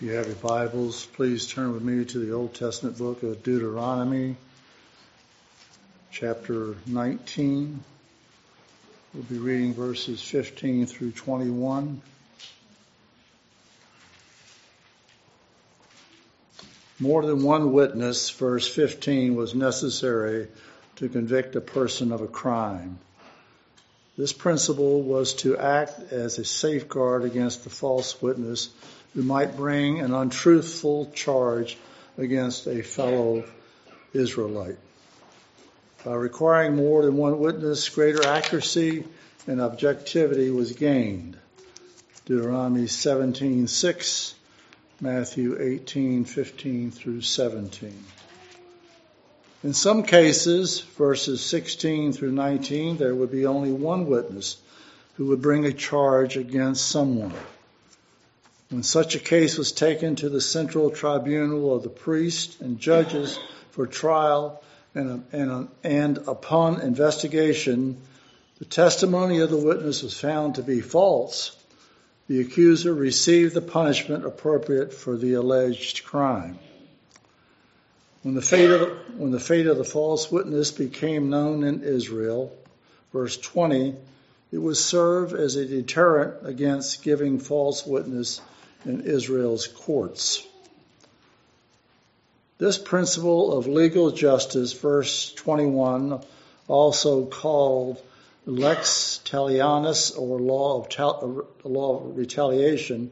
If you have your Bibles, please turn with me to the Old Testament book of Deuteronomy, chapter 19. We'll be reading verses 15 through 21. More than one witness, verse 15, was necessary to convict a person of a crime. This principle was to act as a safeguard against the false witness who might bring an untruthful charge against a fellow Israelite. By requiring more than one witness, greater accuracy and objectivity was gained. Deuteronomy 17:6, Matthew 18:15 through 17. In some cases, verses 16 through 19, there would be only one witness who would bring a charge against someone. When such a case was taken to the central tribunal of the priests and judges for trial, and, and, and upon investigation, the testimony of the witness was found to be false, the accuser received the punishment appropriate for the alleged crime. When the fate of the, when the, fate of the false witness became known in Israel, verse 20, it would serve as a deterrent against giving false witness in Israel's courts. This principle of legal justice, verse 21, also called lex talionis or law of, tal- law of retaliation,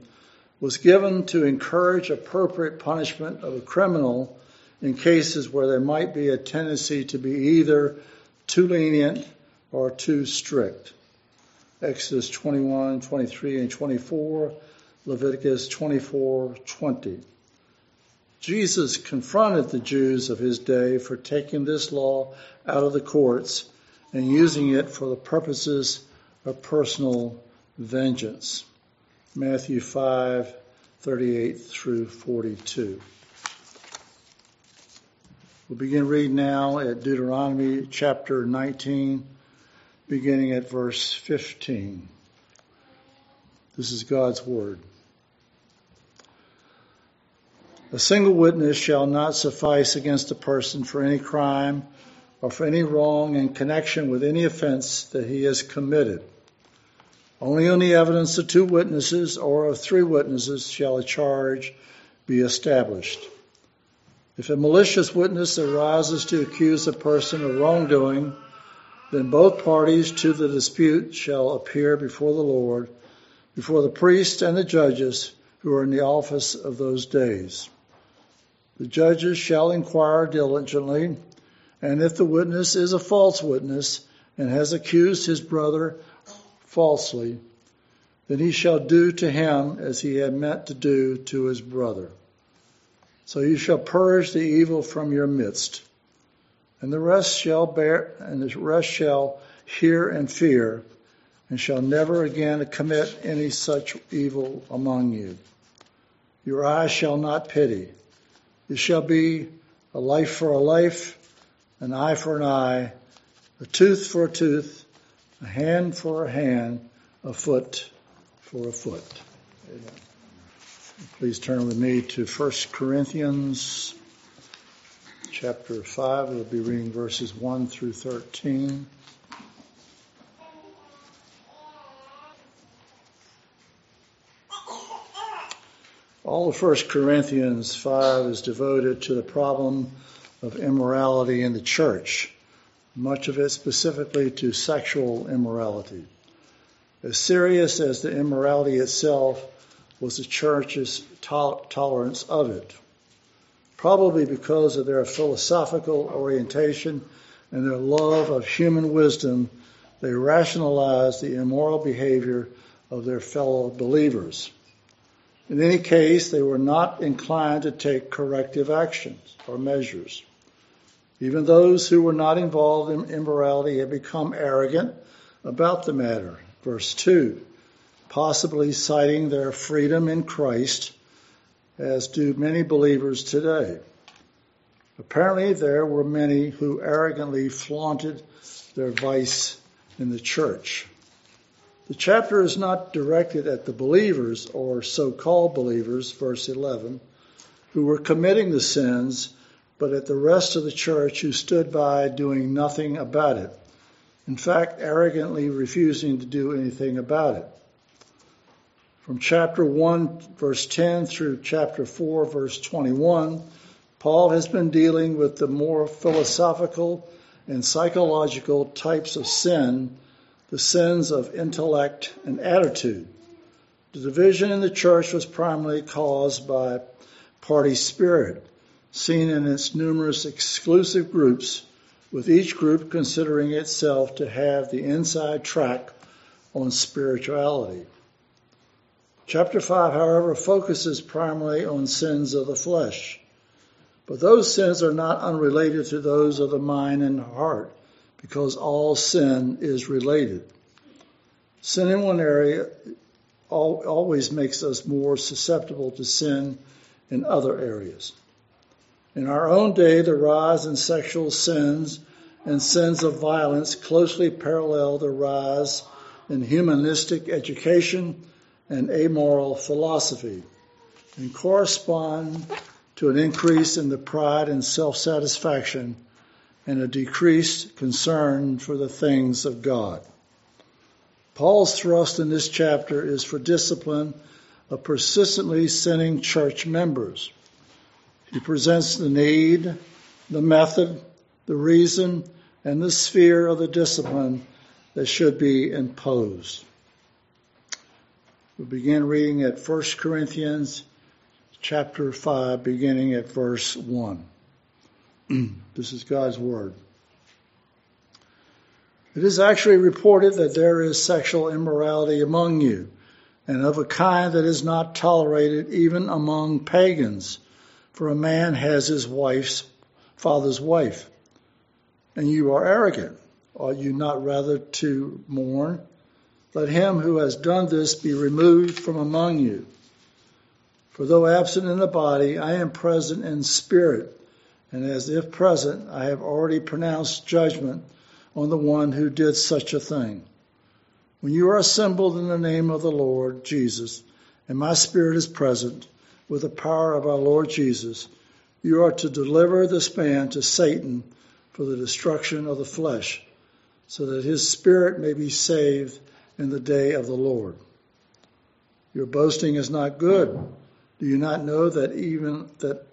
was given to encourage appropriate punishment of a criminal in cases where there might be a tendency to be either too lenient or too strict. Exodus 21, 23, and 24 Leviticus 24:20. Jesus confronted the Jews of his day for taking this law out of the courts and using it for the purposes of personal vengeance. Matthew 5:38 through 42. We'll begin reading now at Deuteronomy chapter 19, beginning at verse 15. This is God's word. A single witness shall not suffice against a person for any crime or for any wrong in connection with any offense that he has committed. Only on the evidence of two witnesses or of three witnesses shall a charge be established. If a malicious witness arises to accuse a person of wrongdoing, then both parties to the dispute shall appear before the Lord, before the priests and the judges who are in the office of those days. The judges shall inquire diligently, and if the witness is a false witness and has accused his brother falsely, then he shall do to him as he had meant to do to his brother. So you shall purge the evil from your midst, and the rest shall bear, and the rest shall hear and fear, and shall never again commit any such evil among you. Your eyes shall not pity it shall be a life for a life, an eye for an eye, a tooth for a tooth, a hand for a hand, a foot for a foot. Amen. Please turn with me to 1 Corinthians chapter 5. We'll be reading verses 1 through 13. All of 1 Corinthians 5 is devoted to the problem of immorality in the church, much of it specifically to sexual immorality. As serious as the immorality itself was the church's tolerance of it, probably because of their philosophical orientation and their love of human wisdom, they rationalized the immoral behavior of their fellow believers. In any case, they were not inclined to take corrective actions or measures. Even those who were not involved in immorality had become arrogant about the matter. Verse 2 possibly citing their freedom in Christ, as do many believers today. Apparently, there were many who arrogantly flaunted their vice in the church. The chapter is not directed at the believers or so called believers, verse 11, who were committing the sins, but at the rest of the church who stood by doing nothing about it. In fact, arrogantly refusing to do anything about it. From chapter 1, verse 10 through chapter 4, verse 21, Paul has been dealing with the more philosophical and psychological types of sin the sins of intellect and attitude. The division in the church was primarily caused by party spirit, seen in its numerous exclusive groups, with each group considering itself to have the inside track on spirituality. Chapter 5, however, focuses primarily on sins of the flesh. But those sins are not unrelated to those of the mind and heart because all sin is related. Sin in one area always makes us more susceptible to sin in other areas. In our own day, the rise in sexual sins and sins of violence closely parallel the rise in humanistic education and amoral philosophy and correspond to an increase in the pride and self satisfaction and a decreased concern for the things of God. Paul's thrust in this chapter is for discipline of persistently sinning church members. He presents the need, the method, the reason, and the sphere of the discipline that should be imposed. We begin reading at 1 Corinthians chapter 5, beginning at verse 1. this is God's Word. It is actually reported that there is sexual immorality among you, and of a kind that is not tolerated even among pagans, for a man has his wife's father's wife. And you are arrogant. Ought you not rather to mourn? Let him who has done this be removed from among you. For though absent in the body, I am present in spirit, and as if present, I have already pronounced judgment on the one who did such a thing. When you are assembled in the name of the Lord Jesus, and my spirit is present with the power of our Lord Jesus, you are to deliver this man to Satan for the destruction of the flesh, so that his spirit may be saved in the day of the Lord. Your boasting is not good. Do you not know that even that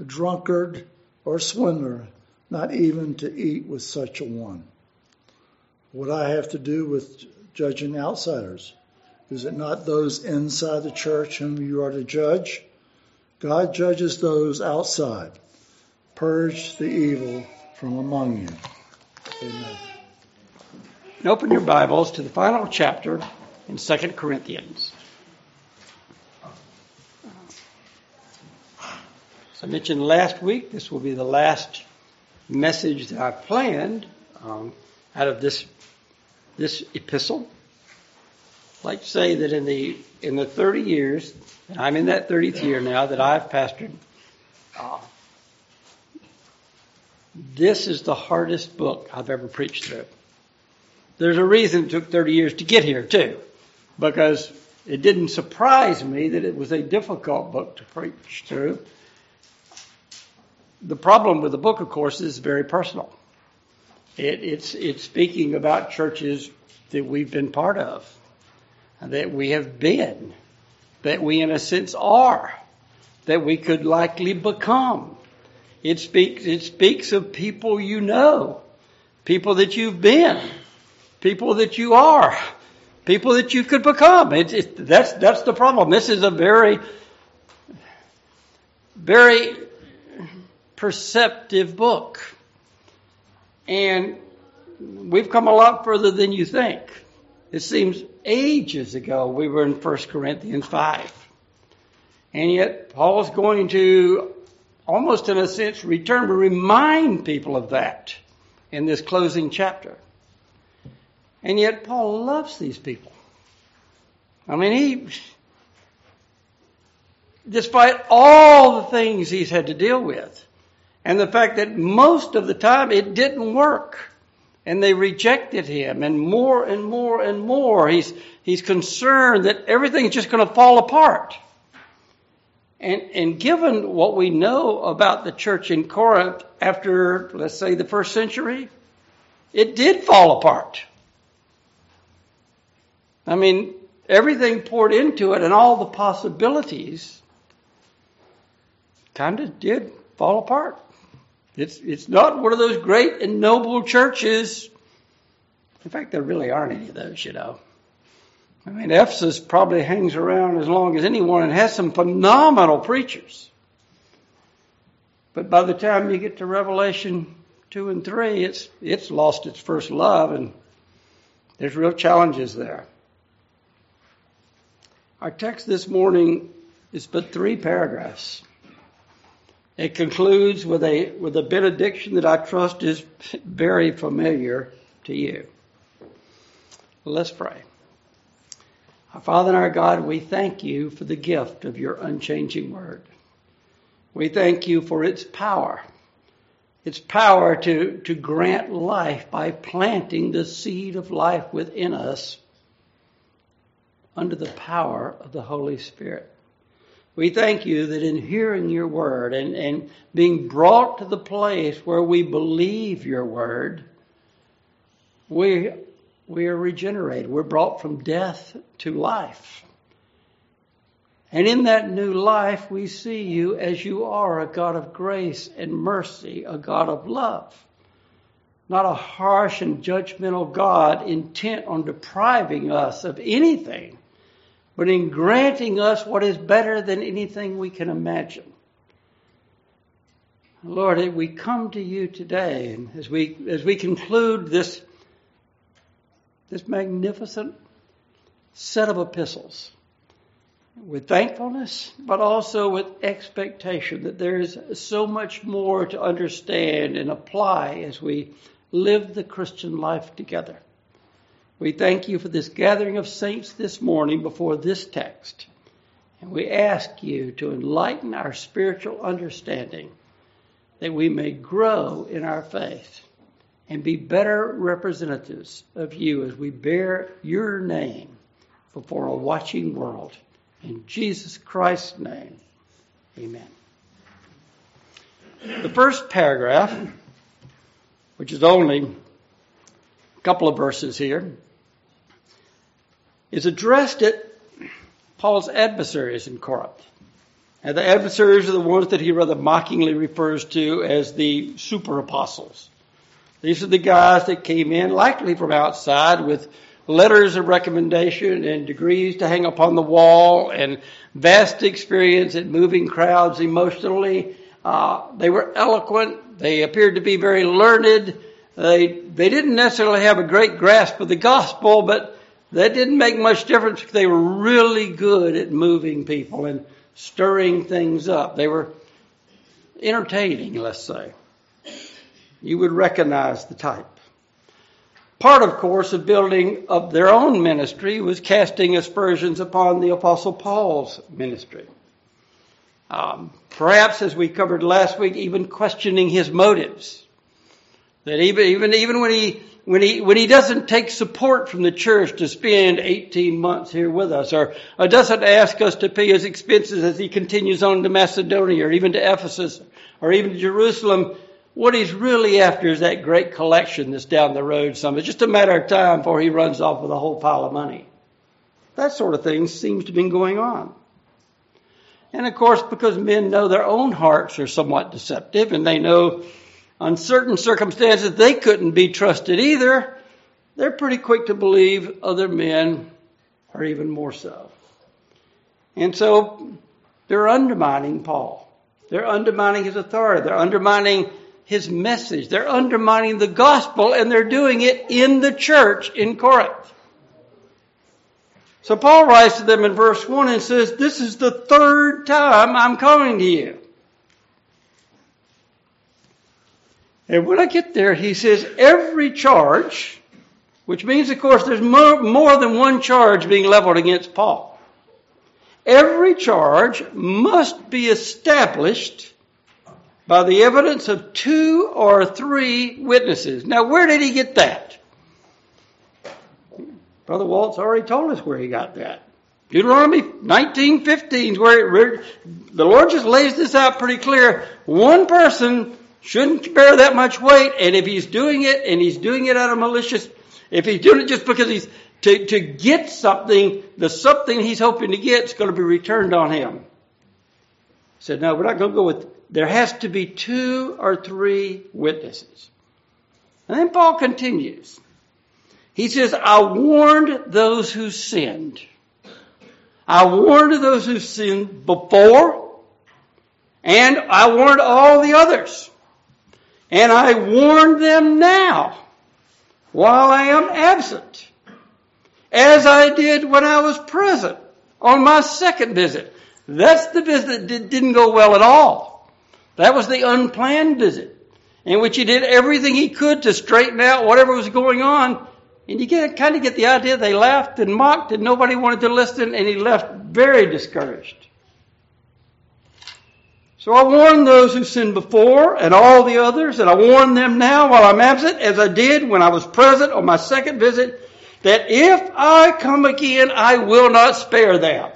a drunkard, or a swindler, not even to eat with such a one. What I have to do with judging outsiders? Is it not those inside the church whom you are to judge? God judges those outside. Purge the evil from among you. Amen. Open your Bibles to the final chapter in 2 Corinthians. I mentioned last week, this will be the last message that I planned um, out of this this epistle. I'd like to say that in the in the 30 years, and I'm in that 30th year now that I've pastored, uh, this is the hardest book I've ever preached through. There's a reason it took 30 years to get here too, because it didn't surprise me that it was a difficult book to preach through the problem with the book, of course, is very personal. It, it's, it's speaking about churches that we've been part of, that we have been, that we in a sense are, that we could likely become. It speaks, it speaks of people you know, people that you've been, people that you are, people that you could become. It, it, that's, that's the problem. This is a very, very perceptive book. And we've come a lot further than you think. It seems ages ago we were in 1 Corinthians 5. And yet Paul's going to almost in a sense return to remind people of that in this closing chapter. And yet Paul loves these people. I mean, he, despite all the things he's had to deal with, and the fact that most of the time it didn't work, and they rejected him, and more and more and more, he's, he's concerned that everything's just going to fall apart. And, and given what we know about the church in Corinth after, let's say, the first century, it did fall apart. I mean, everything poured into it and all the possibilities kind of did fall apart. It's, it's not one of those great and noble churches. In fact, there really aren't any of those, you know. I mean, Ephesus probably hangs around as long as anyone and has some phenomenal preachers. But by the time you get to Revelation 2 and 3, it's, it's lost its first love and there's real challenges there. Our text this morning is but three paragraphs. It concludes with a, with a benediction that I trust is very familiar to you. Let's pray. Our Father and our God, we thank you for the gift of your unchanging word. We thank you for its power, its power to, to grant life by planting the seed of life within us under the power of the Holy Spirit. We thank you that in hearing your word and, and being brought to the place where we believe your word, we we are regenerated. We're brought from death to life. And in that new life, we see you as you are a God of grace and mercy, a God of love. Not a harsh and judgmental God intent on depriving us of anything, but in granting us what is better than anything we can imagine. Lord, we come to you today, and as we, as we conclude this this magnificent set of epistles with thankfulness, but also with expectation that there is so much more to understand and apply as we live the Christian life together. We thank you for this gathering of saints this morning before this text. And we ask you to enlighten our spiritual understanding that we may grow in our faith and be better representatives of you as we bear your name before a watching world. In Jesus Christ's name, amen. The first paragraph, which is only a couple of verses here, is addressed at Paul's adversaries in Corinth. And the adversaries are the ones that he rather mockingly refers to as the super apostles. These are the guys that came in, likely from outside, with letters of recommendation and degrees to hang upon the wall and vast experience at moving crowds emotionally. Uh, they were eloquent. They appeared to be very learned. They, they didn't necessarily have a great grasp of the gospel, but that didn't make much difference. They were really good at moving people and stirring things up. They were entertaining, let's say you would recognize the type. Part, of course, of building up their own ministry was casting aspersions upon the Apostle Paul's ministry. Um, perhaps, as we covered last week, even questioning his motives. That even, even, even when he, when he, when he doesn't take support from the church to spend 18 months here with us, or, or doesn't ask us to pay his expenses as he continues on to Macedonia, or even to Ephesus, or even to Jerusalem, what he's really after is that great collection that's down the road some. It's just a matter of time before he runs off with a whole pile of money. That sort of thing seems to been going on. And of course, because men know their own hearts are somewhat deceptive and they know on certain circumstances they couldn't be trusted either, they're pretty quick to believe other men are even more so. And so they're undermining Paul. They're undermining his authority. They're undermining his message. They're undermining the gospel and they're doing it in the church in Corinth. So Paul writes to them in verse 1 and says, This is the third time I'm coming to you. And when I get there, he says, Every charge, which means, of course, there's more, more than one charge being leveled against Paul. Every charge must be established by the evidence of two or three witnesses. Now, where did he get that? Brother Walt's already told us where he got that. Deuteronomy 19:15 is where it, the Lord just lays this out pretty clear. One person shouldn't bear that much weight, and if he's doing it and he's doing it out of malicious, if he's doing it just because he's to, to get something, the something he's hoping to get is going to be returned on him. He said, no, we're not going to go with, there has to be two or three witnesses. And then Paul continues. He says, I warned those who sinned. I warned those who sinned before, and I warned all the others. And I warn them now while I am absent, as I did when I was present on my second visit. That's the visit that didn't go well at all. That was the unplanned visit in which he did everything he could to straighten out whatever was going on and you get, kind of get the idea they laughed and mocked and nobody wanted to listen and he left very discouraged. So I warned those who sinned before and all the others, and I warn them now while I'm absent, as I did when I was present on my second visit, that if I come again, I will not spare them.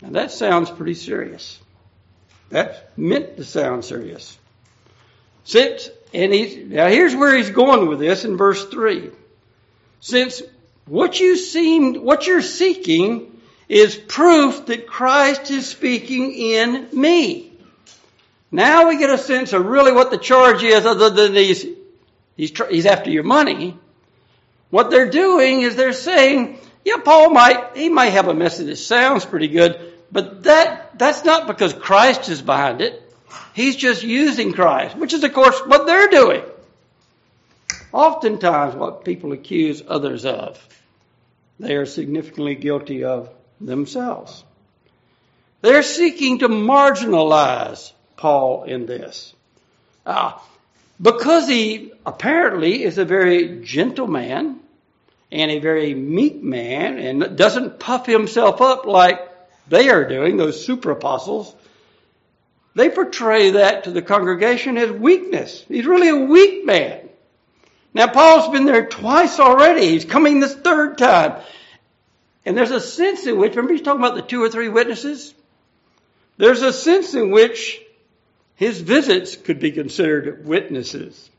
Now that sounds pretty serious. That's meant to sound serious. Since, and he's, now here's where he's going with this in verse 3 since what you seem, what you're seeking is proof that Christ is speaking in me. Now we get a sense of really what the charge is other than he's, he's, he's after your money. What they're doing is they're saying, yeah, Paul might, he might have a message that sounds pretty good, but that, that's not because Christ is behind it. He's just using Christ, which is of course what they're doing oftentimes what people accuse others of, they are significantly guilty of themselves. They're seeking to marginalize Paul in this. Uh, because he apparently is a very gentle man and a very meek man and doesn't puff himself up like they are doing, those super apostles, they portray that to the congregation as weakness. He's really a weak man. Now, Paul's been there twice already. He's coming this third time. And there's a sense in which, remember he's talking about the two or three witnesses? There's a sense in which his visits could be considered witnesses.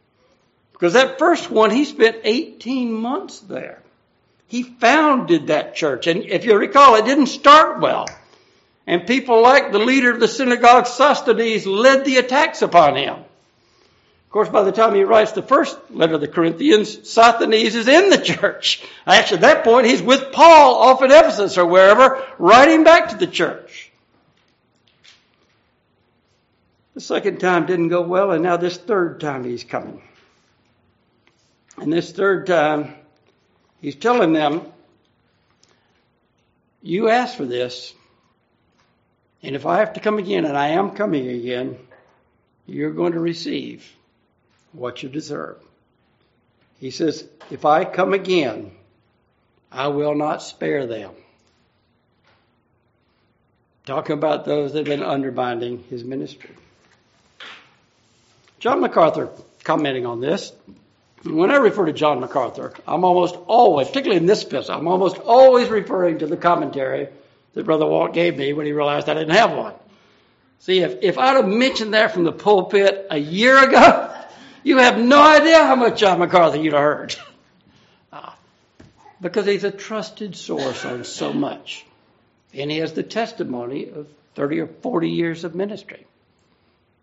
Because that first one, he spent 18 months there. He founded that church. And if you recall, it didn't start well. And people like the leader of the synagogue, Sosthenes, led the attacks upon him course, by the time he writes the first letter to the Corinthians, Sosthenes is in the church. Actually, at that point, he's with Paul off at Ephesus or wherever, writing back to the church. The second time didn't go well, and now this third time he's coming. And this third time, he's telling them, You asked for this, and if I have to come again, and I am coming again, you're going to receive what you deserve. He says, If I come again, I will not spare them. Talking about those that have been undermining his ministry. John MacArthur commenting on this. When I refer to John MacArthur, I'm almost always, particularly in this epistle, I'm almost always referring to the commentary that Brother Walt gave me when he realized I didn't have one. See, if, if I'd have mentioned that from the pulpit a year ago, you have no idea how much John MacArthur you'd have heard. Ah, because he's a trusted source on so much. And he has the testimony of 30 or 40 years of ministry.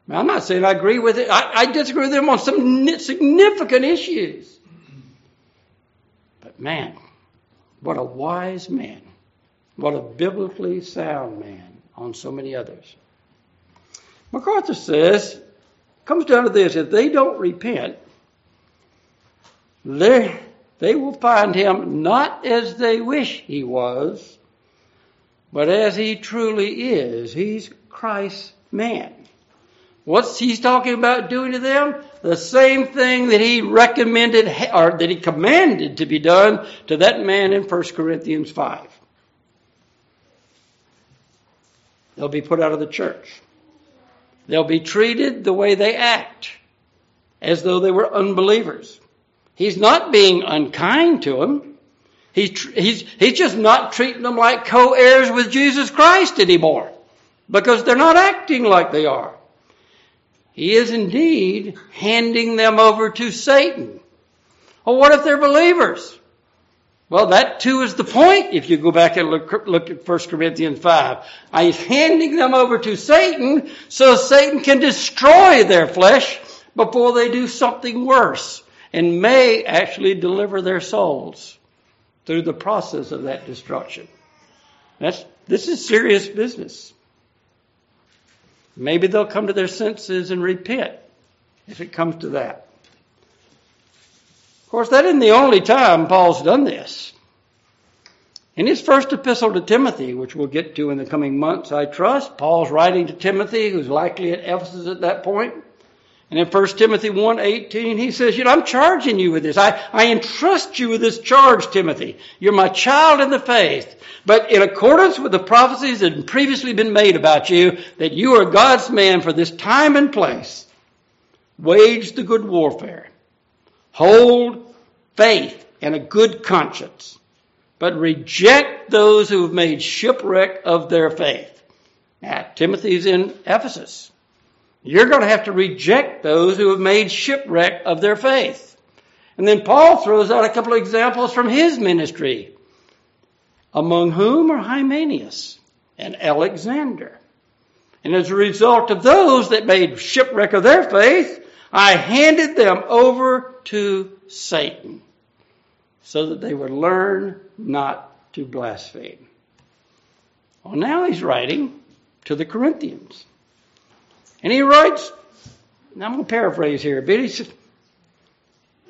Now, I'm not saying I agree with it. I, I disagree with him on some significant issues. But man, what a wise man. What a biblically sound man on so many others. MacArthur says, comes down to this if they don't repent, they, will find him not as they wish he was, but as he truly is. He's Christ's man. What's he's talking about doing to them? The same thing that he recommended or that he commanded to be done to that man in 1 Corinthians 5. They'll be put out of the church. They'll be treated the way they act, as though they were unbelievers. He's not being unkind to them. He's, he's, he's just not treating them like co-heirs with Jesus Christ anymore because they're not acting like they are. He is indeed handing them over to Satan. Well, what if they're believers? Well, that too is the point if you go back and look, look at 1 Corinthians 5. He's handing them over to Satan so Satan can destroy their flesh before they do something worse and may actually deliver their souls through the process of that destruction. That's, this is serious business. Maybe they'll come to their senses and repent if it comes to that. Of course, that isn't the only time Paul's done this. In his first epistle to Timothy, which we'll get to in the coming months, I trust, Paul's writing to Timothy, who's likely at Ephesus at that point. And in 1 Timothy 1.18, he says, you know, I'm charging you with this. I, I entrust you with this charge, Timothy. You're my child in the faith. But in accordance with the prophecies that had previously been made about you, that you are God's man for this time and place, wage the good warfare. Hold faith and a good conscience, but reject those who have made shipwreck of their faith. Now, Timothy's in Ephesus. You're going to have to reject those who have made shipwreck of their faith. And then Paul throws out a couple of examples from his ministry, among whom are Hymenaeus and Alexander. And as a result of those that made shipwreck of their faith, I handed them over to Satan so that they would learn not to blaspheme. Well, now he's writing to the Corinthians. And he writes, now I'm going to paraphrase here, but he says,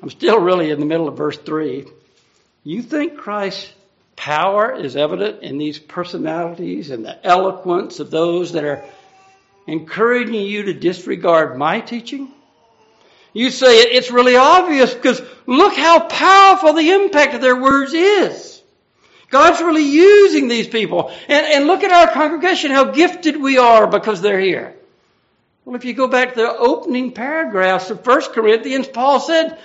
I'm still really in the middle of verse 3. You think Christ's power is evident in these personalities and the eloquence of those that are encouraging you to disregard my teaching? You say it's really obvious because look how powerful the impact of their words is. God's really using these people. And, and look at our congregation, how gifted we are because they're here. Well, if you go back to the opening paragraphs of 1 Corinthians, Paul said,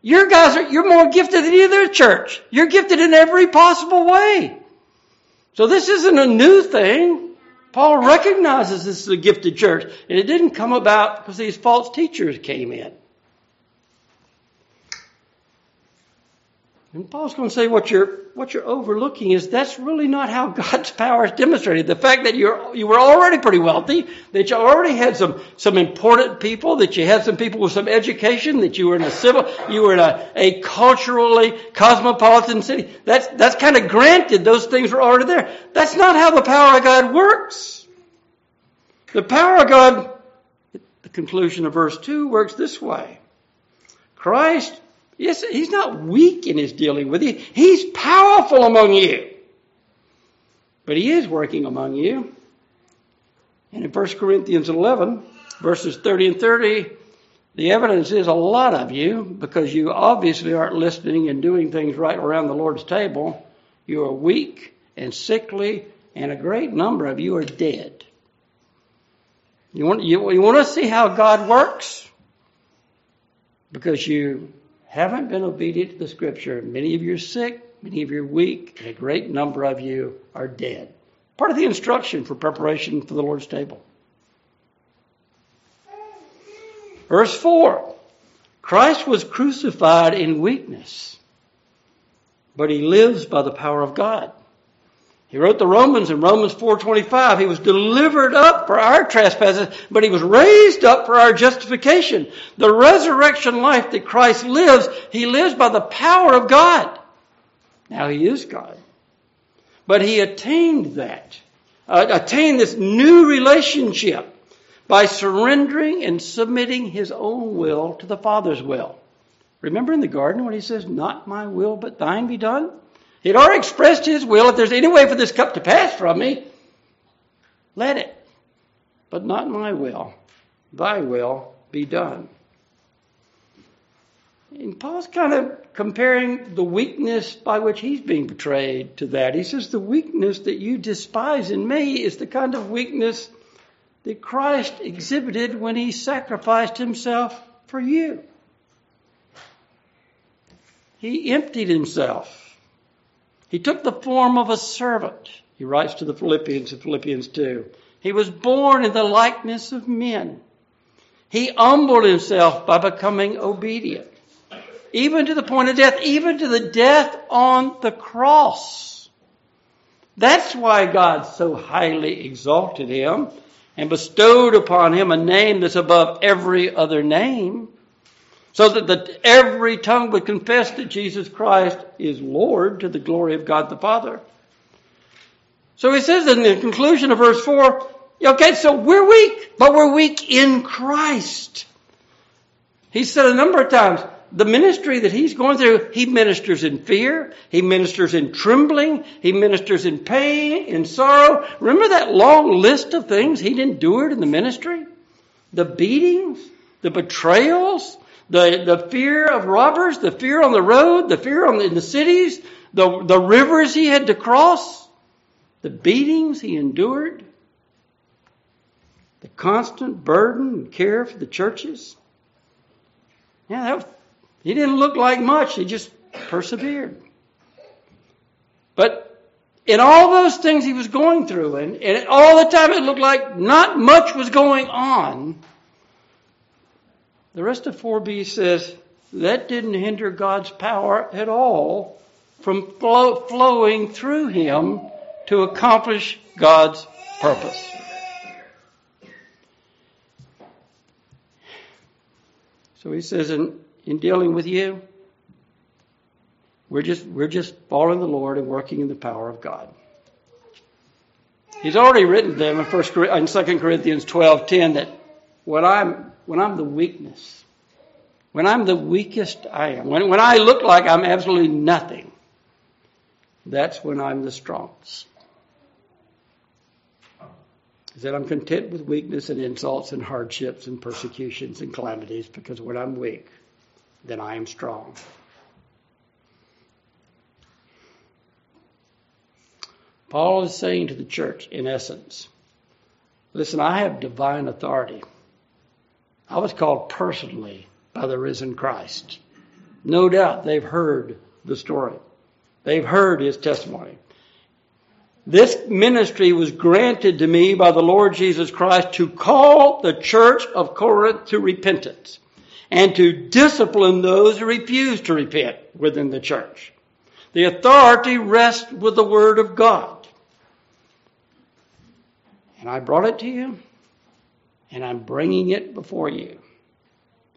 your guys are, you're more gifted than either church. You're gifted in every possible way. So this isn't a new thing. Paul recognizes this is a gifted church, and it didn't come about because these false teachers came in. And Paul's going to say what you're what you're overlooking is that's really not how God's power is demonstrated. The fact that you're you were already pretty wealthy, that you already had some some important people, that you had some people with some education, that you were in a civil, you were in a, a culturally cosmopolitan city. That's that's kind of granted. Those things were already there. That's not how the power of God works. The power of God, the conclusion of verse two works this way. Christ Yes, he's not weak in his dealing with you. He's powerful among you. But he is working among you. And in 1 Corinthians 11, verses 30 and 30, the evidence is a lot of you, because you obviously aren't listening and doing things right around the Lord's table. You are weak and sickly, and a great number of you are dead. You want, you, you want to see how God works? Because you haven't been obedient to the scripture. Many of you are sick, many of you are weak, and a great number of you are dead. Part of the instruction for preparation for the Lord's table. Verse 4 Christ was crucified in weakness, but he lives by the power of God. He wrote the Romans in Romans 4:25. He was delivered up for our trespasses, but he was raised up for our justification. The resurrection life that Christ lives, he lives by the power of God. Now he is God. But he attained that, uh, attained this new relationship by surrendering and submitting his own will to the Father's will. Remember in the garden when he says, Not my will, but thine be done? He'd already expressed his will. If there's any way for this cup to pass from me, let it. But not my will. Thy will be done. And Paul's kind of comparing the weakness by which he's being betrayed to that. He says, The weakness that you despise in me is the kind of weakness that Christ exhibited when he sacrificed himself for you. He emptied himself. He took the form of a servant. He writes to the Philippians in Philippians 2. He was born in the likeness of men. He humbled himself by becoming obedient, even to the point of death, even to the death on the cross. That's why God so highly exalted him and bestowed upon him a name that's above every other name so that the, every tongue would confess that Jesus Christ is Lord to the glory of God the Father. So he says in the conclusion of verse 4, okay, so we're weak, but we're weak in Christ. He said a number of times, the ministry that he's going through, he ministers in fear, he ministers in trembling, he ministers in pain, in sorrow. Remember that long list of things he'd endured in the ministry? The beatings, the betrayals, the, the fear of robbers, the fear on the road, the fear on the, in the cities, the, the rivers he had to cross, the beatings he endured, the constant burden and care for the churches. Yeah, that, he didn't look like much. He just persevered. But in all those things he was going through, and, and all the time it looked like not much was going on, the rest of 4b says that didn't hinder God's power at all from flow, flowing through him to accomplish God's purpose. So he says, in, in dealing with you, we're just, we're just following the Lord and working in the power of God. He's already written them in, First, in 2 Corinthians 12.10 that what I'm when I'm the weakness, when I'm the weakest I am, when, when I look like I'm absolutely nothing, that's when I'm the strongest. He said, I'm content with weakness and insults and hardships and persecutions and calamities because when I'm weak, then I am strong. Paul is saying to the church, in essence, listen, I have divine authority. I was called personally by the risen Christ. No doubt they've heard the story. They've heard his testimony. This ministry was granted to me by the Lord Jesus Christ to call the church of Corinth to repentance and to discipline those who refuse to repent within the church. The authority rests with the Word of God. And I brought it to you and I'm bringing it before you.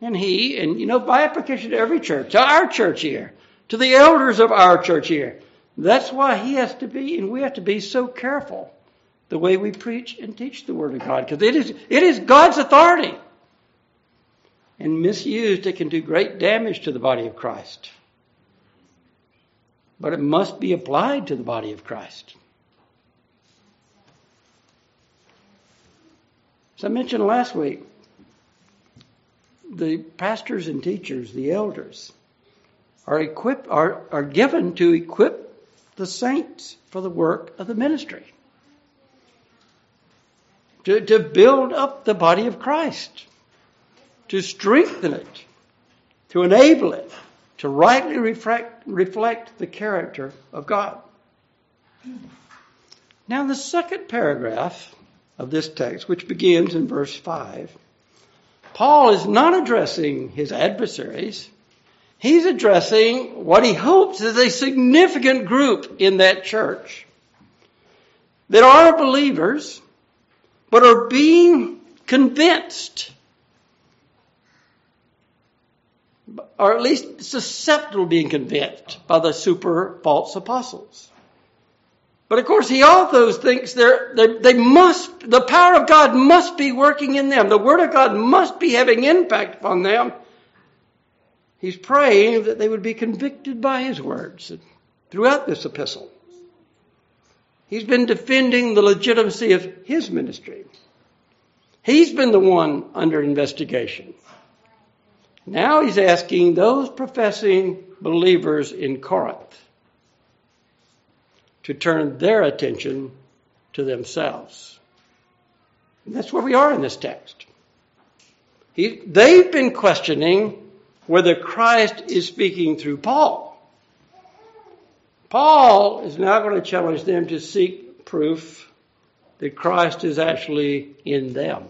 And he, and you know, by application to every church, to our church here, to the elders of our church here, that's why he has to be, and we have to be so careful the way we preach and teach the Word of God, because it is, it is God's authority. And misused, it can do great damage to the body of Christ. But it must be applied to the body of Christ. As I mentioned last week, the pastors and teachers, the elders, are equipped are, are given to equip the saints for the work of the ministry. To, to build up the body of Christ, to strengthen it, to enable it, to rightly reflect, reflect the character of God. Now, the second paragraph of this text, which begins in verse 5, Paul is not addressing his adversaries. He's addressing what he hopes is a significant group in that church. that are believers, but are being convinced, or at least susceptible to being convinced by the super false apostles. But of course, he also thinks they're, they they must, the power of God must be working in them. The Word of God must be having impact upon them. He's praying that they would be convicted by his words throughout this epistle. He's been defending the legitimacy of his ministry. He's been the one under investigation. Now he's asking those professing believers in Corinth to turn their attention to themselves. And that's where we are in this text. He, they've been questioning whether Christ is speaking through Paul. Paul is now going to challenge them to seek proof that Christ is actually in them.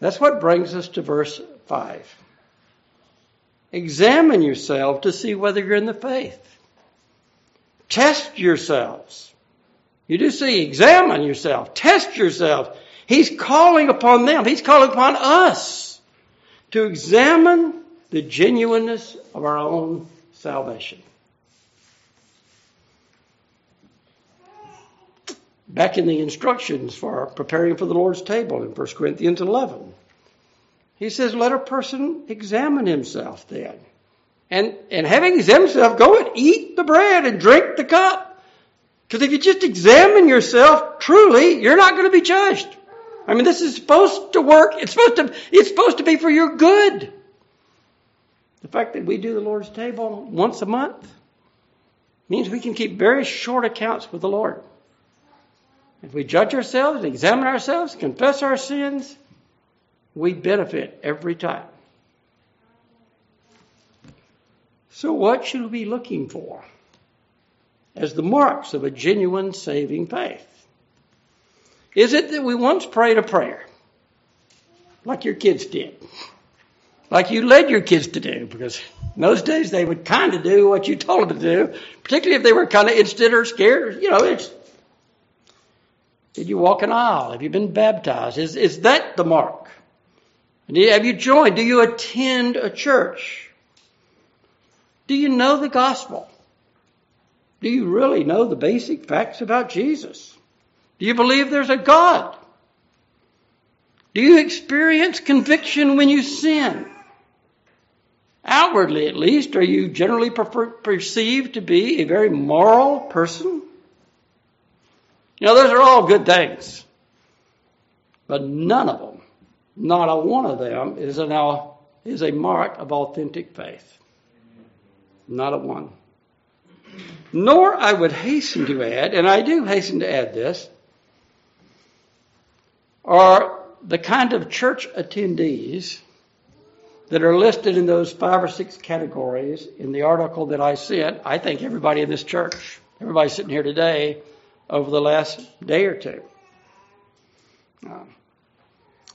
That's what brings us to verse 5. Examine yourself to see whether you're in the faith. Test yourselves. You do see, examine yourself, test yourself. He's calling upon them, He's calling upon us to examine the genuineness of our own salvation. Back in the instructions for preparing for the Lord's table in 1 Corinthians 11, he says, Let a person examine himself then. And, and having examined himself, go and eat the bread and drink the cup. Because if you just examine yourself truly, you're not going to be judged. I mean, this is supposed to work. It's supposed to, it's supposed to be for your good. The fact that we do the Lord's table once a month means we can keep very short accounts with the Lord. If we judge ourselves and examine ourselves, confess our sins, we benefit every time. So, what should we be looking for as the marks of a genuine saving faith? Is it that we once prayed a prayer, like your kids did? Like you led your kids to do, because in those days they would kind of do what you told them to do, particularly if they were kind of instant or scared. You know, it's. Did you walk an aisle? Have you been baptized? Is, is that the mark? Have you joined? Do you attend a church? Do you know the gospel? Do you really know the basic facts about Jesus? Do you believe there's a God? Do you experience conviction when you sin? Outwardly, at least, are you generally perceived to be a very moral person? You know, those are all good things. But none of them, not a one of them, is, an, is a mark of authentic faith. Not a one. Nor, I would hasten to add, and I do hasten to add this, are the kind of church attendees that are listed in those five or six categories in the article that I sent. I think everybody in this church, everybody sitting here today, over the last day or two. Um,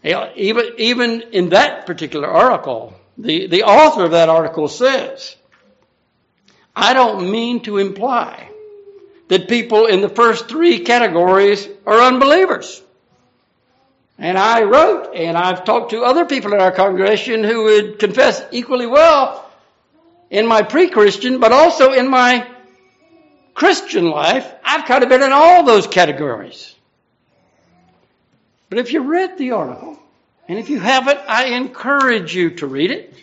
even, even in that particular article, the, the author of that article says I don't mean to imply that people in the first three categories are unbelievers. And I wrote, and I've talked to other people in our congregation who would confess equally well in my pre-Christian, but also in my Christian life. I've kind of been in all those categories. But if you read the article, and if you haven't, I encourage you to read it.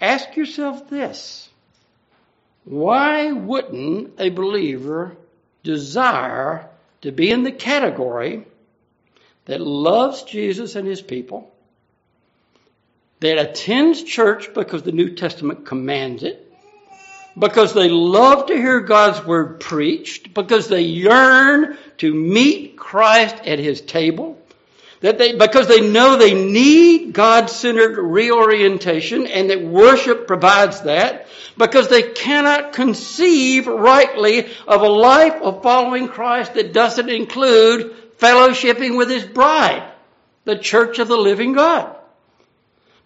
Ask yourself this. Why wouldn't a believer desire to be in the category that loves Jesus and his people, that attends church because the New Testament commands it, because they love to hear God's word preached, because they yearn to meet Christ at his table, that they, because they know they need God-centered reorientation and that worship provides that, because they cannot conceive rightly of a life of following Christ that doesn't include fellowshipping with his bride, the church of the living God.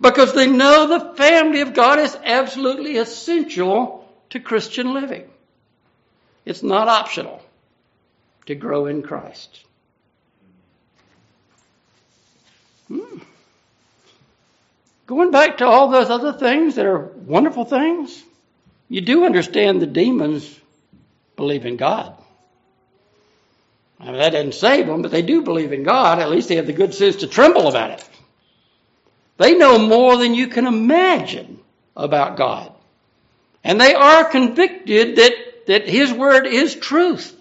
Because they know the family of God is absolutely essential to Christian living. It's not optional. to grow in Christ. Hmm. Going back to all those other things that are wonderful things, you do understand the demons believe in God. I mean, that doesn't save them, but they do believe in God. At least they have the good sense to tremble about it. They know more than you can imagine about God. And they are convicted that, that His Word is truth.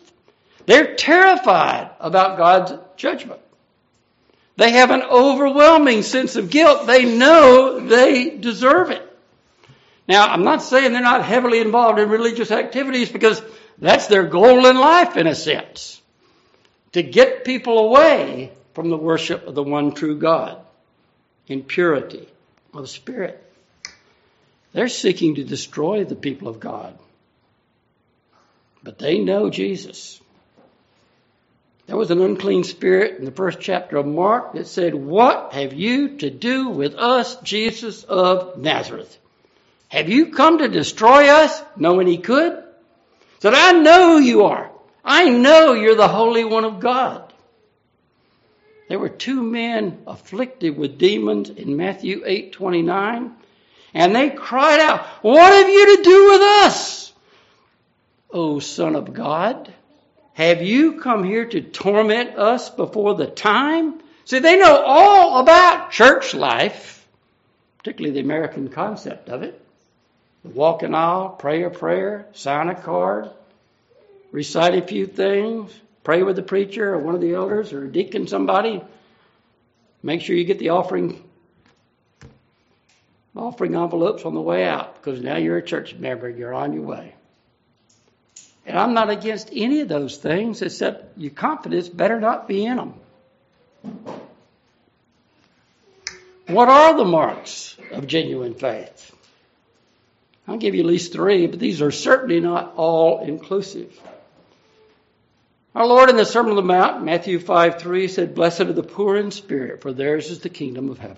They're terrified about God's judgment. They have an overwhelming sense of guilt. They know they deserve it. Now, I'm not saying they're not heavily involved in religious activities because that's their goal in life, in a sense. To get people away from the worship of the one true God in purity of Spirit. They're seeking to destroy the people of God. But they know Jesus. There was an unclean spirit in the first chapter of Mark that said, What have you to do with us, Jesus of Nazareth? Have you come to destroy us, knowing he could? Said, I know who you are. I know you're the Holy One of God. There were two men afflicted with demons in Matthew 8 29, and they cried out, What have you to do with us? O Son of God, have you come here to torment us before the time? See, they know all about church life, particularly the American concept of it—the Walk an aisle, pray a prayer, sign a card, recite a few things, pray with the preacher or one of the elders or a deacon, somebody. Make sure you get the offering offering envelopes on the way out because now you're a church member. You're on your way. And I'm not against any of those things, except your confidence better not be in them. What are the marks of genuine faith? I'll give you at least three, but these are certainly not all inclusive. Our Lord in the Sermon on the Mount, Matthew 5 3, said, Blessed are the poor in spirit, for theirs is the kingdom of heaven.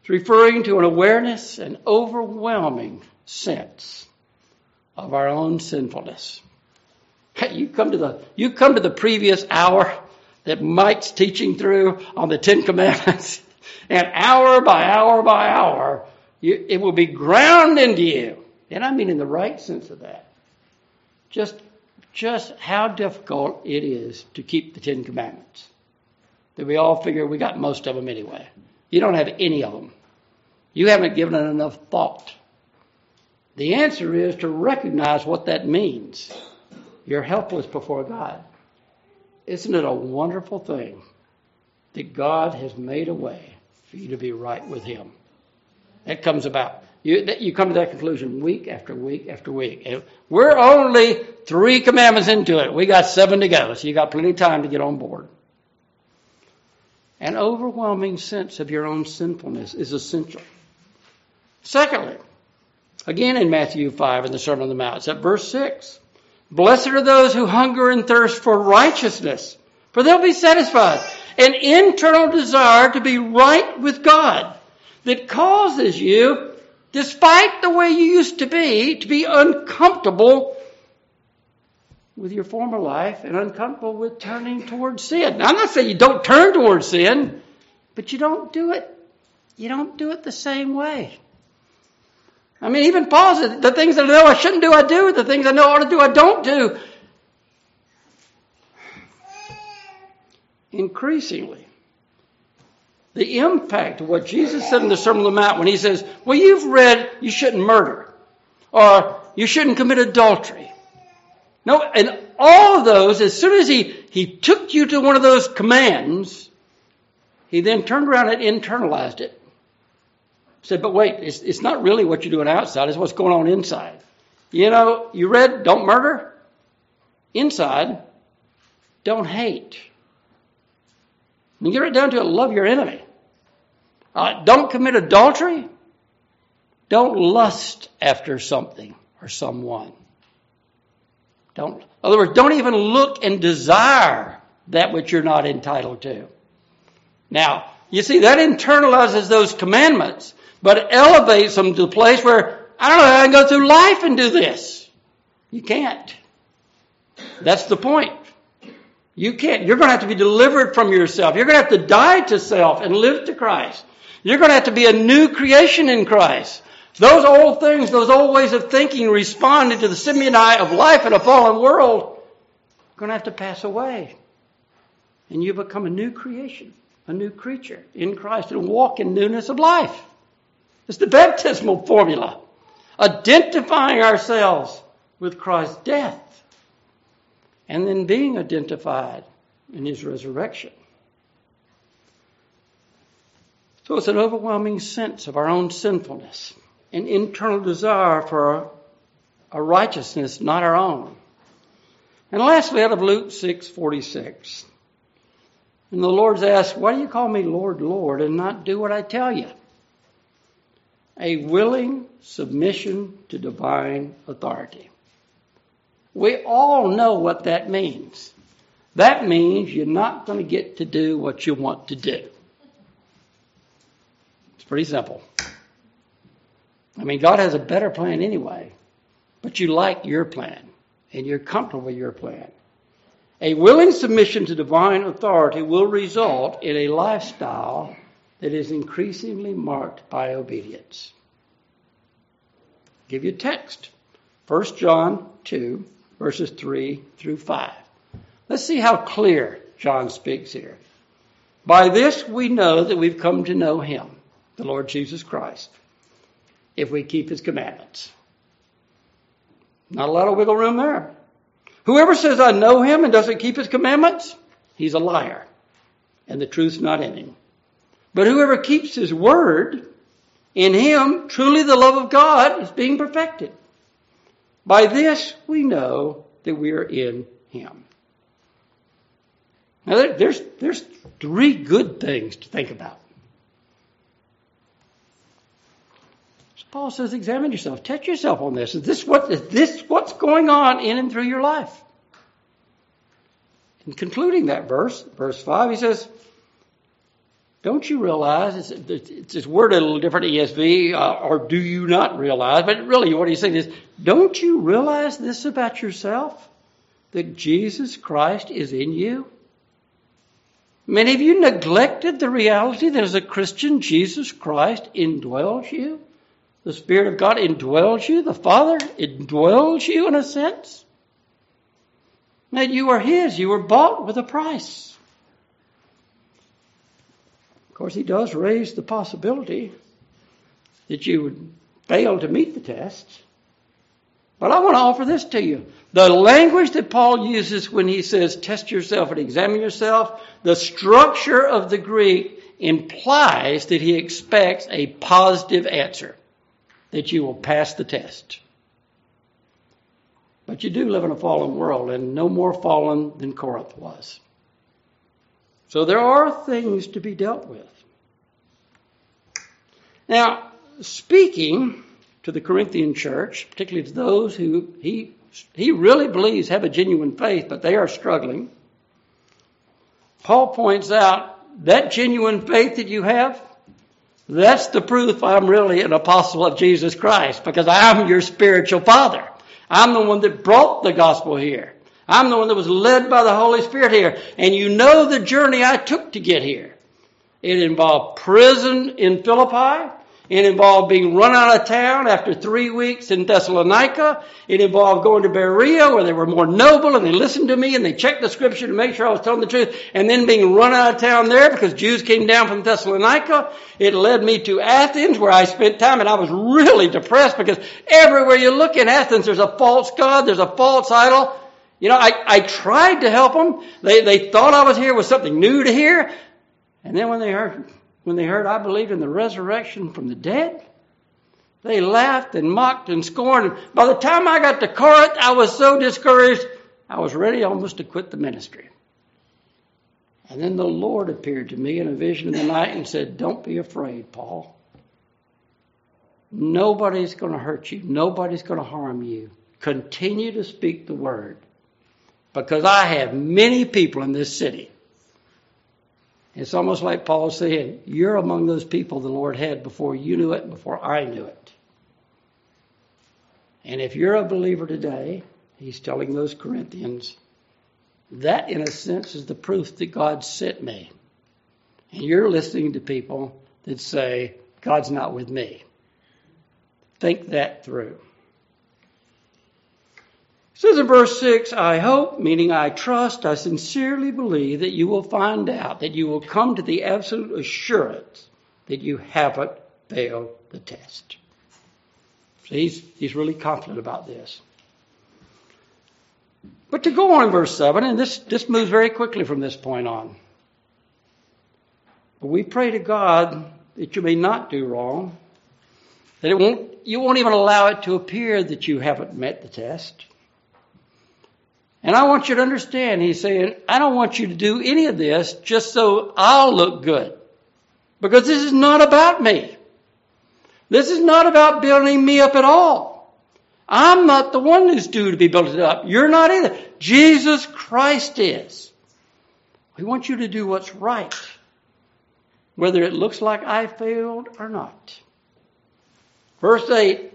It's referring to an awareness, an overwhelming sense of our own sinfulness. You come to the, you come to the previous hour that Mike's teaching through on the Ten Commandments, and hour by hour by hour, you, it will be ground into you. And I mean in the right sense of that. Just, just how difficult it is to keep the Ten Commandments. That we all figure we got most of them anyway. You don't have any of them. You haven't given it enough thought. The answer is to recognize what that means. You're helpless before God. Isn't it a wonderful thing that God has made a way for you to be right with Him? That comes about. You, you come to that conclusion week after week after week. We're only three commandments into it. We got seven to go, so you got plenty of time to get on board. An overwhelming sense of your own sinfulness is essential. Secondly, Again in Matthew 5 in the Sermon on the Mount, it's at verse 6. Blessed are those who hunger and thirst for righteousness, for they'll be satisfied. An internal desire to be right with God that causes you, despite the way you used to be, to be uncomfortable with your former life and uncomfortable with turning towards sin. Now, I'm not saying you don't turn towards sin, but you don't do it. You don't do it the same way. I mean, even Paul said, the things that I know I shouldn't do, I do. The things I know I ought to do, I don't do. Increasingly, the impact of what Jesus said in the Sermon on the Mount when he says, well, you've read you shouldn't murder or you shouldn't commit adultery. No, and all of those, as soon as he, he took you to one of those commands, he then turned around and internalized it said, but wait, it's, it's not really what you're doing outside, it's what's going on inside. You know, you read don't murder. Inside, don't hate. You get right down to it, love your enemy. Uh, don't commit adultery. Don't lust after something or someone. Don't, in other words, don't even look and desire that which you're not entitled to. Now, you see, that internalizes those commandments but it elevates them to the place where I don't know how I can go through life and do this. You can't. That's the point. You can't, you're going to have to be delivered from yourself. You're going to have to die to self and live to Christ. You're going to have to be a new creation in Christ. Those old things, those old ways of thinking, responding to the stimuli of life in a fallen world, are going to have to pass away. And you become a new creation, a new creature in Christ and walk in newness of life. It's the baptismal formula. Identifying ourselves with Christ's death and then being identified in his resurrection. So it's an overwhelming sense of our own sinfulness, an internal desire for a righteousness not our own. And lastly, out of Luke 6:46, and the Lord's asked, "Why do you call me Lord, Lord, and not do what I tell you?" A willing submission to divine authority. We all know what that means. That means you're not going to get to do what you want to do. It's pretty simple. I mean, God has a better plan anyway, but you like your plan and you're comfortable with your plan. A willing submission to divine authority will result in a lifestyle that is increasingly marked by obedience. I'll give you a text. 1 John 2, verses 3 through 5. Let's see how clear John speaks here. By this we know that we've come to know him, the Lord Jesus Christ, if we keep his commandments. Not a lot of wiggle room there. Whoever says, I know him and doesn't keep his commandments, he's a liar, and the truth's not in him. But whoever keeps his word, in him truly the love of God is being perfected. By this we know that we are in Him. Now, there's, there's three good things to think about. So Paul says, examine yourself, test yourself on this. Is this what is this what's going on in and through your life? In concluding that verse, verse five, he says, don't you realize, it's, it's, worded a little different ESV, uh, or do you not realize, but really what he's saying is, don't you realize this about yourself? That Jesus Christ is in you? Many of you neglected the reality that as a Christian, Jesus Christ indwells you. The Spirit of God indwells you. The Father indwells you in a sense. That you are His. You were bought with a price course, he does raise the possibility that you would fail to meet the tests. But I want to offer this to you. The language that Paul uses when he says test yourself and examine yourself, the structure of the Greek implies that he expects a positive answer, that you will pass the test. But you do live in a fallen world, and no more fallen than Corinth was. So there are things to be dealt with. Now, speaking to the Corinthian church, particularly to those who he, he really believes have a genuine faith, but they are struggling, Paul points out that genuine faith that you have, that's the proof I'm really an apostle of Jesus Christ because I'm your spiritual father. I'm the one that brought the gospel here. I'm the one that was led by the Holy Spirit here. And you know the journey I took to get here. It involved prison in Philippi. It involved being run out of town after three weeks in Thessalonica. It involved going to Berea where they were more noble and they listened to me and they checked the scripture to make sure I was telling the truth and then being run out of town there because Jews came down from Thessalonica. It led me to Athens where I spent time and I was really depressed because everywhere you look in Athens there's a false God, there's a false idol. You know, I, I tried to help them. They, they thought I was here with something new to hear. And then when they heard when they heard I believed in the resurrection from the dead, they laughed and mocked and scorned. By the time I got to Corinth, I was so discouraged, I was ready almost to quit the ministry. And then the Lord appeared to me in a vision in the night and said, Don't be afraid, Paul. Nobody's going to hurt you. Nobody's going to harm you. Continue to speak the word. Because I have many people in this city it's almost like Paul saying, You're among those people the Lord had before you knew it, before I knew it. And if you're a believer today he's telling those Corinthians, that in a sense is the proof that God sent me. And you're listening to people that say, God's not with me. Think that through. Says in verse 6, I hope, meaning I trust, I sincerely believe that you will find out, that you will come to the absolute assurance that you haven't failed the test. So he's, he's really confident about this. But to go on in verse 7, and this, this moves very quickly from this point on. But we pray to God that you may not do wrong, that it won't, you won't even allow it to appear that you haven't met the test. And I want you to understand, he's saying, I don't want you to do any of this just so I'll look good. Because this is not about me. This is not about building me up at all. I'm not the one who's due to be built up. You're not either. Jesus Christ is. We want you to do what's right whether it looks like I failed or not. Verse 8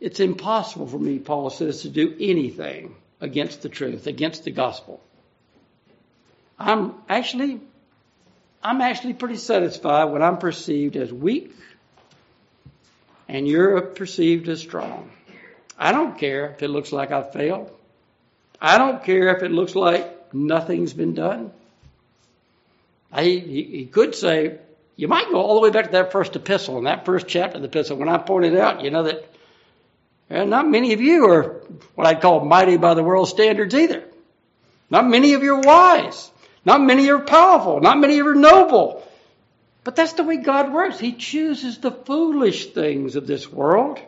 It's impossible for me, Paul says, to do anything against the truth, against the gospel. I'm actually I'm actually pretty satisfied when I'm perceived as weak and you're perceived as strong. I don't care if it looks like I've failed. I don't care if it looks like nothing's been done. I, he, he could say, you might go all the way back to that first epistle, in that first chapter of the epistle, when I pointed out, you know, that and not many of you are what I'd call mighty by the world's standards either. Not many of you are wise. Not many are powerful. Not many are noble. But that's the way God works. He chooses the foolish things of this world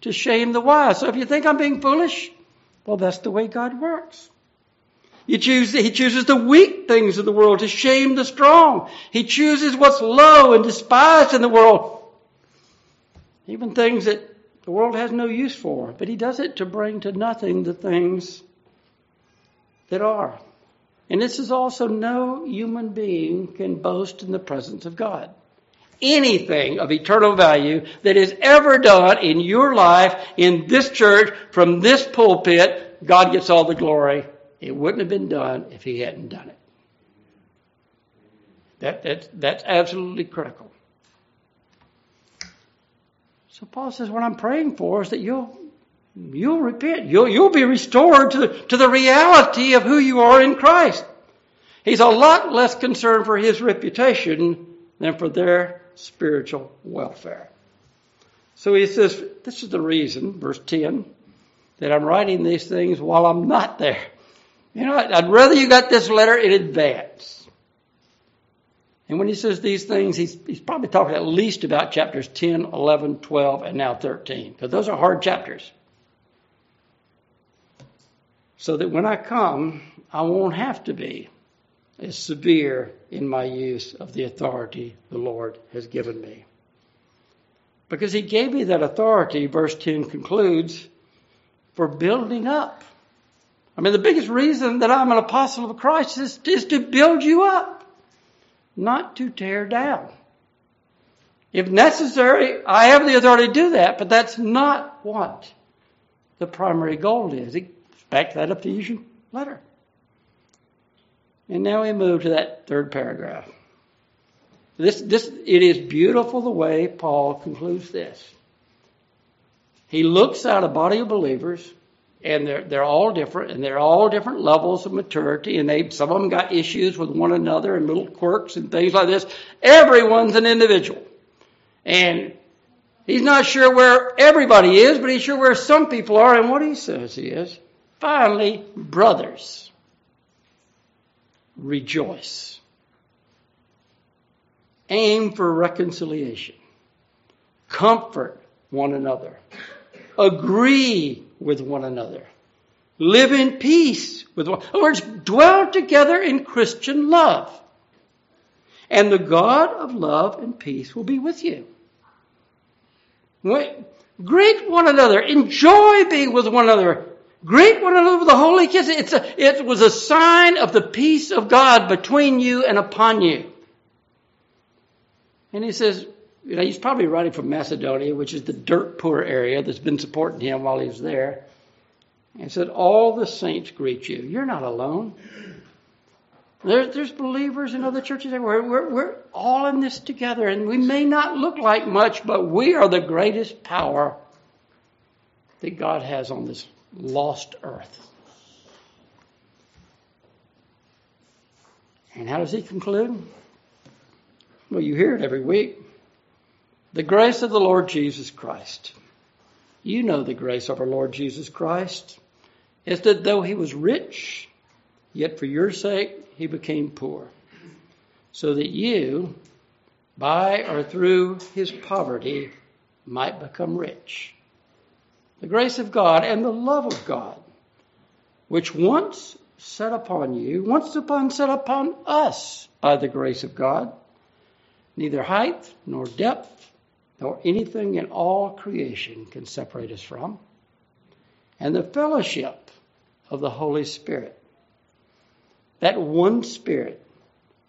to shame the wise. So if you think I'm being foolish, well, that's the way God works. He chooses, he chooses the weak things of the world to shame the strong. He chooses what's low and despised in the world. Even things that the world has no use for. But he does it to bring to nothing the things that are. And this is also no human being can boast in the presence of God. Anything of eternal value that is ever done in your life, in this church, from this pulpit, God gets all the glory it wouldn't have been done if he hadn't done it. That, that's, that's absolutely critical. So Paul says, what I'm praying for is that you'll, you'll repent. You'll, you'll be restored to to the reality of who you are in Christ. He's a lot less concerned for his reputation than for their spiritual welfare. So he says, this is the reason, verse 10, that I'm writing these things while I'm not there. You know, I'd rather you got this letter in advance. And when he says these things, he's, he's probably talking at least about chapters 10, 11, 12, and now 13, because those are hard chapters. So that when I come, I won't have to be as severe in my use of the authority the Lord has given me. Because he gave me that authority, verse 10 concludes, for building up I mean, the biggest reason that I'm an apostle of Christ is, is to build you up, not to tear down. If necessary, I have the authority to do that, but that's not what the primary goal is. Back to that Ephesian letter. And now we move to that third paragraph. This, this, it is beautiful the way Paul concludes this. He looks at a body of believers and they're they're all different, and they're all different levels of maturity, and they some of them got issues with one another and little quirks and things like this. Everyone's an individual, and he's not sure where everybody is, but he's sure where some people are, and what he says is finally, brothers, rejoice. Aim for reconciliation. Comfort one another. Agree with one another. Live in peace with one. In words, dwell together in Christian love. And the God of love and peace will be with you. Greet one another. Enjoy being with one another. Greet one another with a holy kiss. It's a, it was a sign of the peace of God between you and upon you. And he says, you know, he's probably writing from Macedonia, which is the dirt poor area that's been supporting him while he's there. And said, All the saints greet you. You're not alone. There, there's believers in other churches everywhere. We're, we're all in this together, and we may not look like much, but we are the greatest power that God has on this lost earth. And how does he conclude? Well, you hear it every week. The grace of the Lord Jesus Christ. You know the grace of our Lord Jesus Christ is that though he was rich, yet for your sake he became poor, so that you, by or through his poverty, might become rich. The grace of God and the love of God, which once set upon you, once upon set upon us by the grace of God, neither height nor depth nor anything in all creation can separate us from, and the fellowship of the Holy Spirit that one Spirit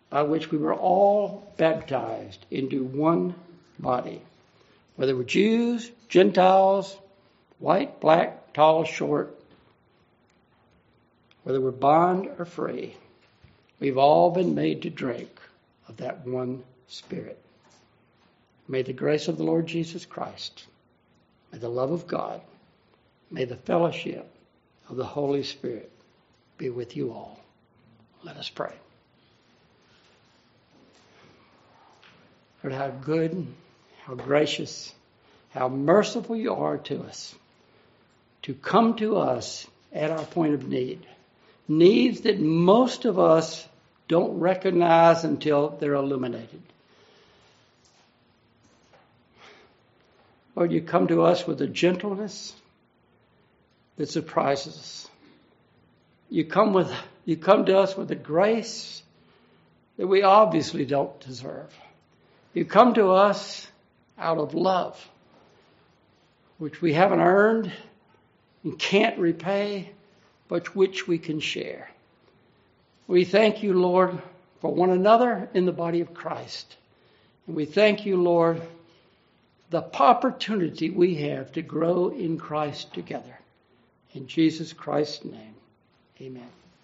by which we were all baptized into one body, whether we're Jews, Gentiles, white, black, tall, short, whether we're bond or free, we've all been made to drink of that one Spirit. May the grace of the Lord Jesus Christ, may the love of God, may the fellowship of the Holy Spirit be with you all. Let us pray. Lord, how good, how gracious, how merciful you are to us to come to us at our point of need. Needs that most of us don't recognize until they're illuminated. Lord, you come to us with a gentleness that surprises us. You come with you come to us with a grace that we obviously don't deserve. You come to us out of love, which we haven't earned and can't repay, but which we can share. We thank you, Lord, for one another in the body of Christ. And we thank you, Lord, the opportunity we have to grow in Christ together. In Jesus Christ's name, amen.